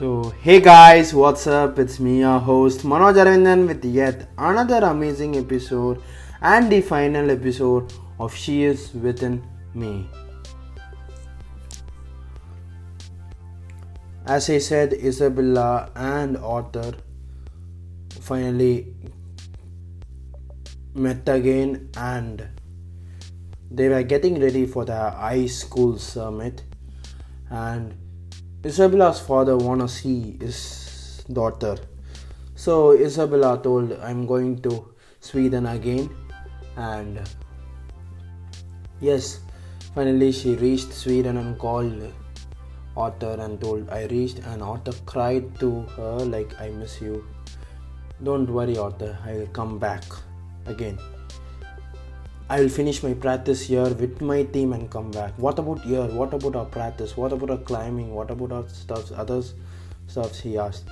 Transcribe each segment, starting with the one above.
So, hey guys, what's up? It's me, your host Manoj Aravindan, with yet another amazing episode and the final episode of She Is Within Me. As I said, Isabella and Arthur finally met again and they were getting ready for the high school summit and Isabella's father wanna see his daughter. So Isabella told I'm going to Sweden again and yes finally she reached Sweden and called Arthur and told I reached and Arthur cried to her like I miss you. Don't worry Arthur, I will come back again. I will finish my practice here with my team and come back. What about here? What about our practice? What about our climbing? What about our stuff? Other stuff he asked.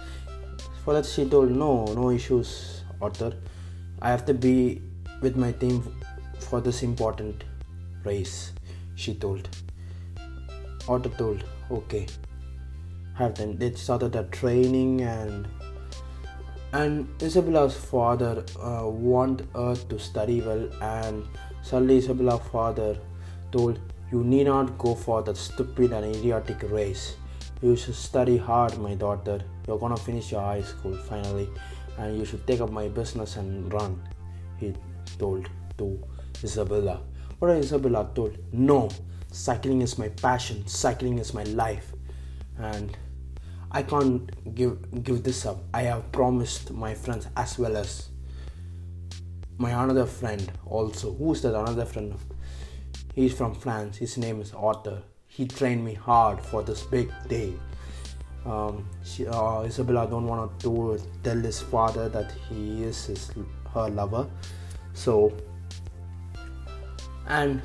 For that she told no, no issues, Arthur. I have to be with my team for this important race. She told. Arthur told, okay. Have them. They started the training and and Isabella's father uh, want her to study well and suddenly Isabella's father told you need not go for that stupid and idiotic race. You should study hard my daughter. You're gonna finish your high school finally and you should take up my business and run he told to Isabella. But Isabella told no cycling is my passion cycling is my life and I can't give give this up. I have promised my friends as well as my another friend also. Who's that another friend? He's from France. His name is Arthur. He trained me hard for this big day. Um, she, uh, Isabella don't want to tell his father that he is his her lover. So and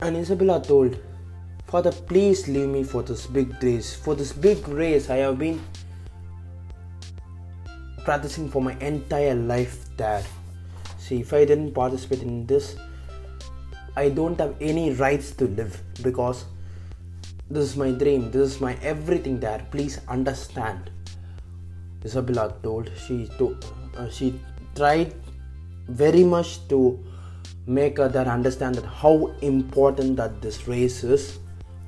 and Isabella told Father, please leave me for this big race. For this big race, I have been practicing for my entire life, Dad. See, if I didn't participate in this, I don't have any rights to live because this is my dream. This is my everything, Dad. Please understand. Isabella told she to, uh, she tried very much to make her that understand that how important that this race is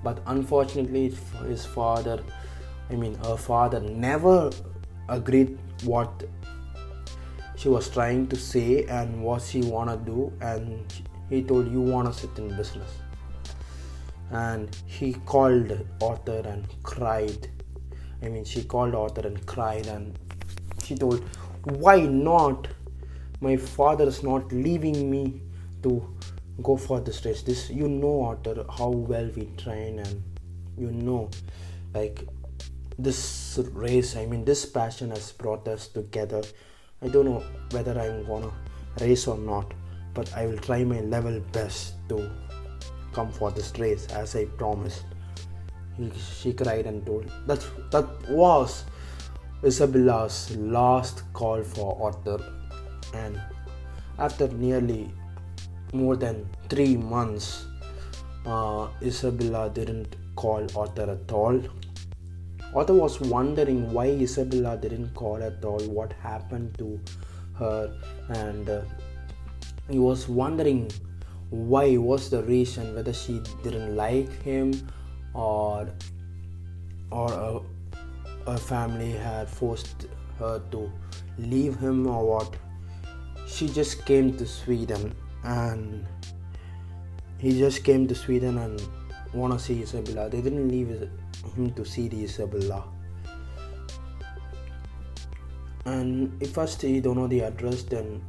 but unfortunately his father i mean her father never agreed what she was trying to say and what she wanna do and he told you wanna sit in business. And he called Arthur and cried. I mean she called Arthur and cried and she told why not? My father is not leaving me to go for this race this you know Arthur how well we train and you know like this race I mean this passion has brought us together I don't know whether I'm gonna race or not but I will try my level best to come for this race as I promised he, she cried and told that that was Isabella's last call for Arthur and after nearly more than three months, uh, Isabella didn't call Arthur at all. Arthur was wondering why Isabella didn't call at all, what happened to her, and uh, he was wondering why was the reason whether she didn't like him or or uh, her family had forced her to leave him or what she just came to sweden and he just came to Sweden and wanna see Isabella. They didn't leave him to see the Isabella. And if first he don't know the address, then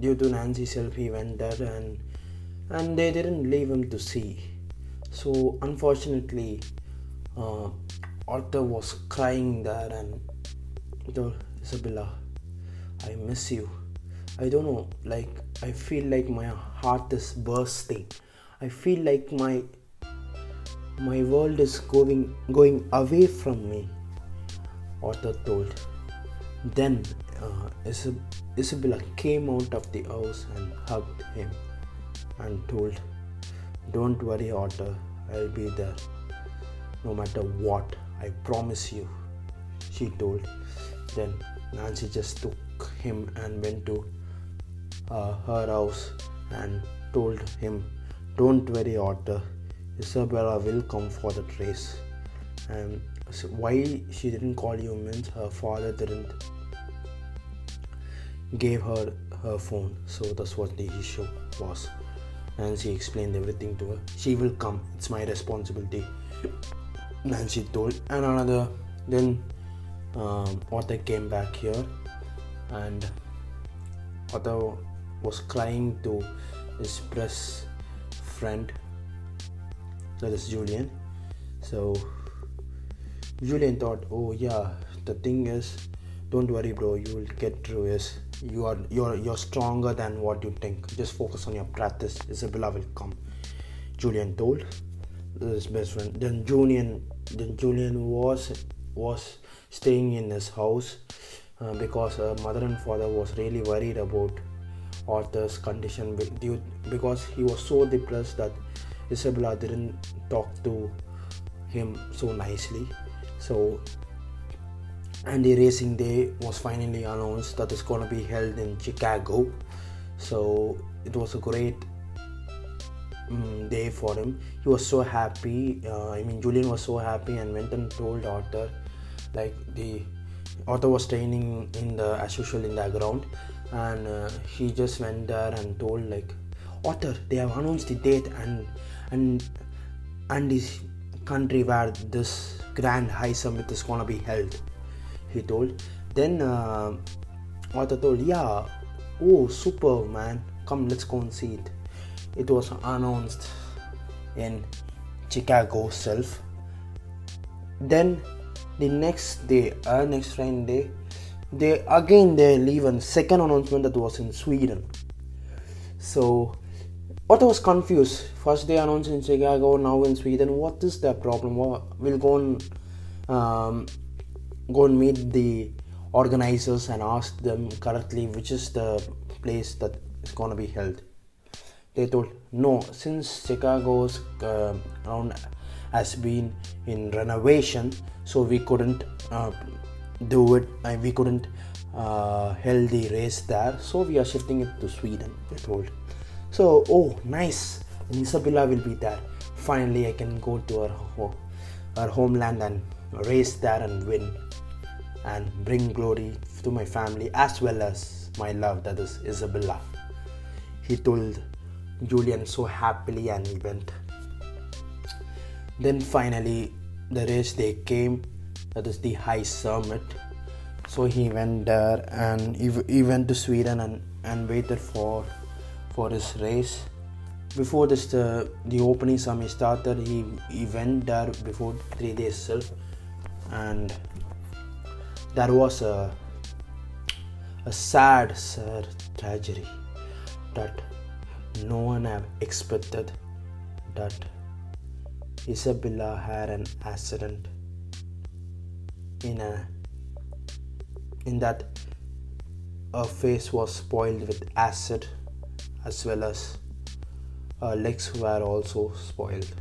due to Nancy's help he went there and and they didn't leave him to see. So unfortunately, uh, Arthur was crying there and told Isabella, "I miss you." I don't know, like I feel like my heart is bursting. I feel like my my world is going going away from me. Arthur told. Then uh, Isabella came out of the house and hugged him and told, "Don't worry, Arthur. I'll be there, no matter what. I promise you." she told. Then Nancy just took him and went to uh, her house and told him, Don't worry, Arthur. Isabella will come for the race. And so why she didn't call you means her father didn't gave her her phone. So that's what the issue was. Nancy explained everything to her. She will come. It's my responsibility. Nancy told. And another. Then um, Arthur came back here, and Arthur was crying to his best friend. That is Julian. So Julian thought, oh yeah, the thing is, don't worry, bro. You will get through this you are you're you're stronger than what you think just focus on your practice isabella will come julian told his best friend then julian then julian was was staying in his house uh, because her mother and father was really worried about Arthur's condition due because he was so depressed that Isabella didn't talk to him so nicely. So and the racing day was finally announced that it's going to be held in Chicago. So it was a great um, day for him. He was so happy. Uh, I mean, Julian was so happy and went and told Arthur, like the Arthur was training in the as usual in the ground, and uh, he just went there and told like, Arthur, they have announced the date and and and this country where this grand high summit is gonna be held he told. Then uh, Arthur told, Yeah, oh, super, man. Come, let's go and see it. It was announced in Chicago self. Then the next day, uh, next Friday, they again they leave a second announcement that was in Sweden. So Arthur was confused. First they announced in Chicago, now in Sweden. What is the problem? We'll go and um, go and meet the organizers and ask them correctly which is the place that is going to be held they told no since chicago's uh, has been in renovation so we couldn't uh, do it we couldn't uh, held the race there so we are shifting it to sweden they told so oh nice and isabella will be there finally i can go to her, her homeland and race there and win and bring glory to my family as well as my love, that is Isabella. He told Julian so happily and he went. Then finally, the race day came, that is the high summit. So he went there and he, he went to Sweden and, and waited for for his race. Before this, the, the opening summit started, he, he went there before three days self and that was a, a sad, sad tragedy that no one have expected that Isabella had an accident in a in that her face was spoiled with acid as well as her legs were also spoiled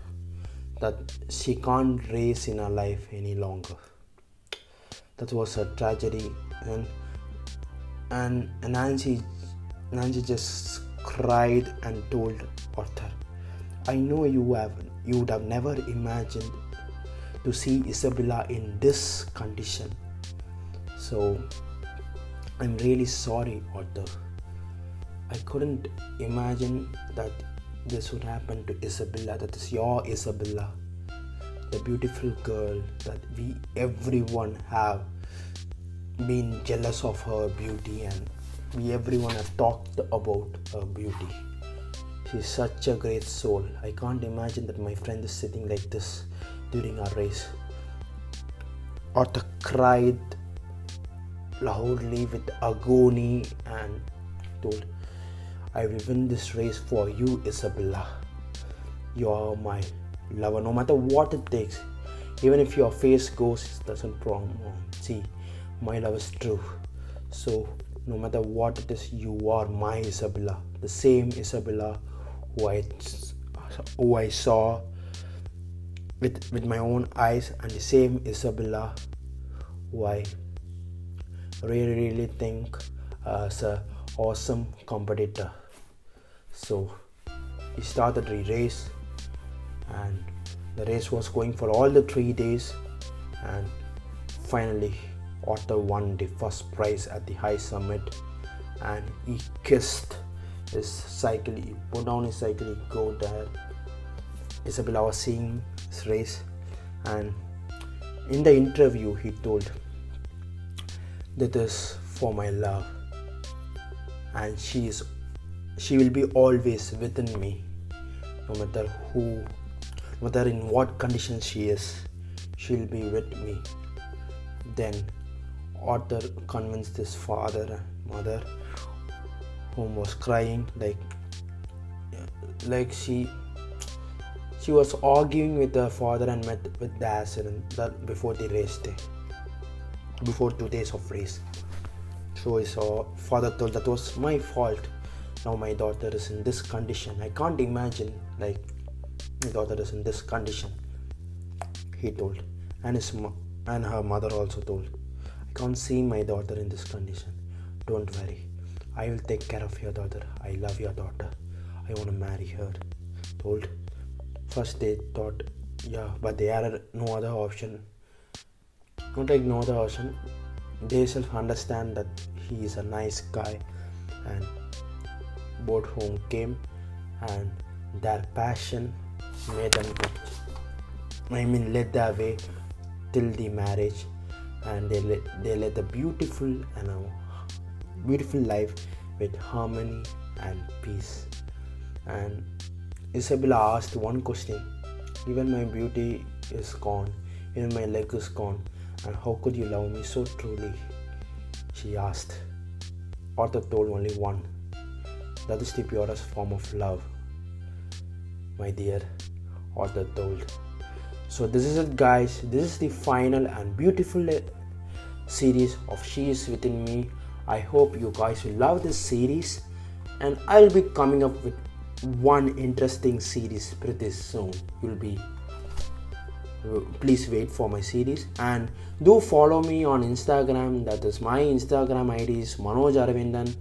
that she can't race in her life any longer. That was a tragedy. And and Nancy Nancy just cried and told Arthur I know you have you would have never imagined to see Isabella in this condition. So I'm really sorry Arthur I couldn't imagine that this would happen to Isabella that is your Isabella the beautiful girl that we everyone have been jealous of her beauty and we everyone have talked about her beauty. She's such a great soul. I can't imagine that my friend is sitting like this during our race Arthur cried loudly with agony and told I will win this race for you, Isabella. You are my lover. No matter what it takes even if your face goes it doesn't problem see my love is true. So no matter what it is you are my isabella. The same isabella who i who i saw with with my own eyes and the same isabella who I really really think uh, as a awesome competitor so he started the race and the race was going for all the three days and finally Arthur won the first prize at the high summit and he kissed his cycle he put down his cycle he go there Isabella was seeing his race. And in the interview he told that is for my love and she is she will be always within me no matter who no matter in what condition she is she'll be with me. Then Arthur convinced his father and mother whom was crying like like she she was arguing with her father and met with the accident that before the race day before two days of race. So his father told that was my fault now my daughter is in this condition i can't imagine like my daughter is in this condition he told. And his mo- and her mother also told. I can't see my daughter in this condition. Don't worry. I will take care of your daughter. I love your daughter. I want to marry her. Told. First they thought yeah but they are no other option. Not like no other option. They self understand that he is a nice guy and both home came and their passion made them I mean led their way till the marriage and they led, they led a beautiful and a beautiful life with harmony and peace. And Isabella asked one question even my beauty is gone even my leg is gone and how could you love me so truly? She asked. Arthur told only one that is the purest form of love, my dear, Arthur told. So, this is it, guys. This is the final and beautiful series of She Is Within Me. I hope you guys will love this series, and I'll be coming up with one interesting series pretty soon. You'll be please wait for my series and do follow me on instagram that is my instagram id is manoj aravindan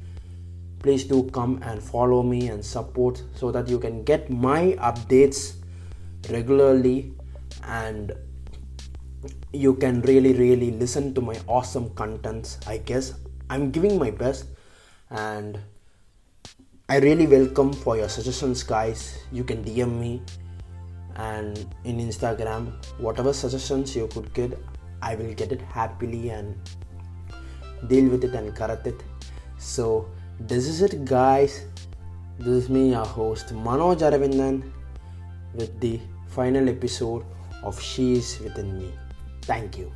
please do come and follow me and support so that you can get my updates regularly and you can really really listen to my awesome contents i guess. I'm giving my best and i really welcome for your suggestions guys. You can dm me and in instagram whatever suggestions you could get i will get it happily and deal with it and correct it. So this is it, guys. This is me, your host Manoj Aravindan, with the final episode of She Is Within Me. Thank you.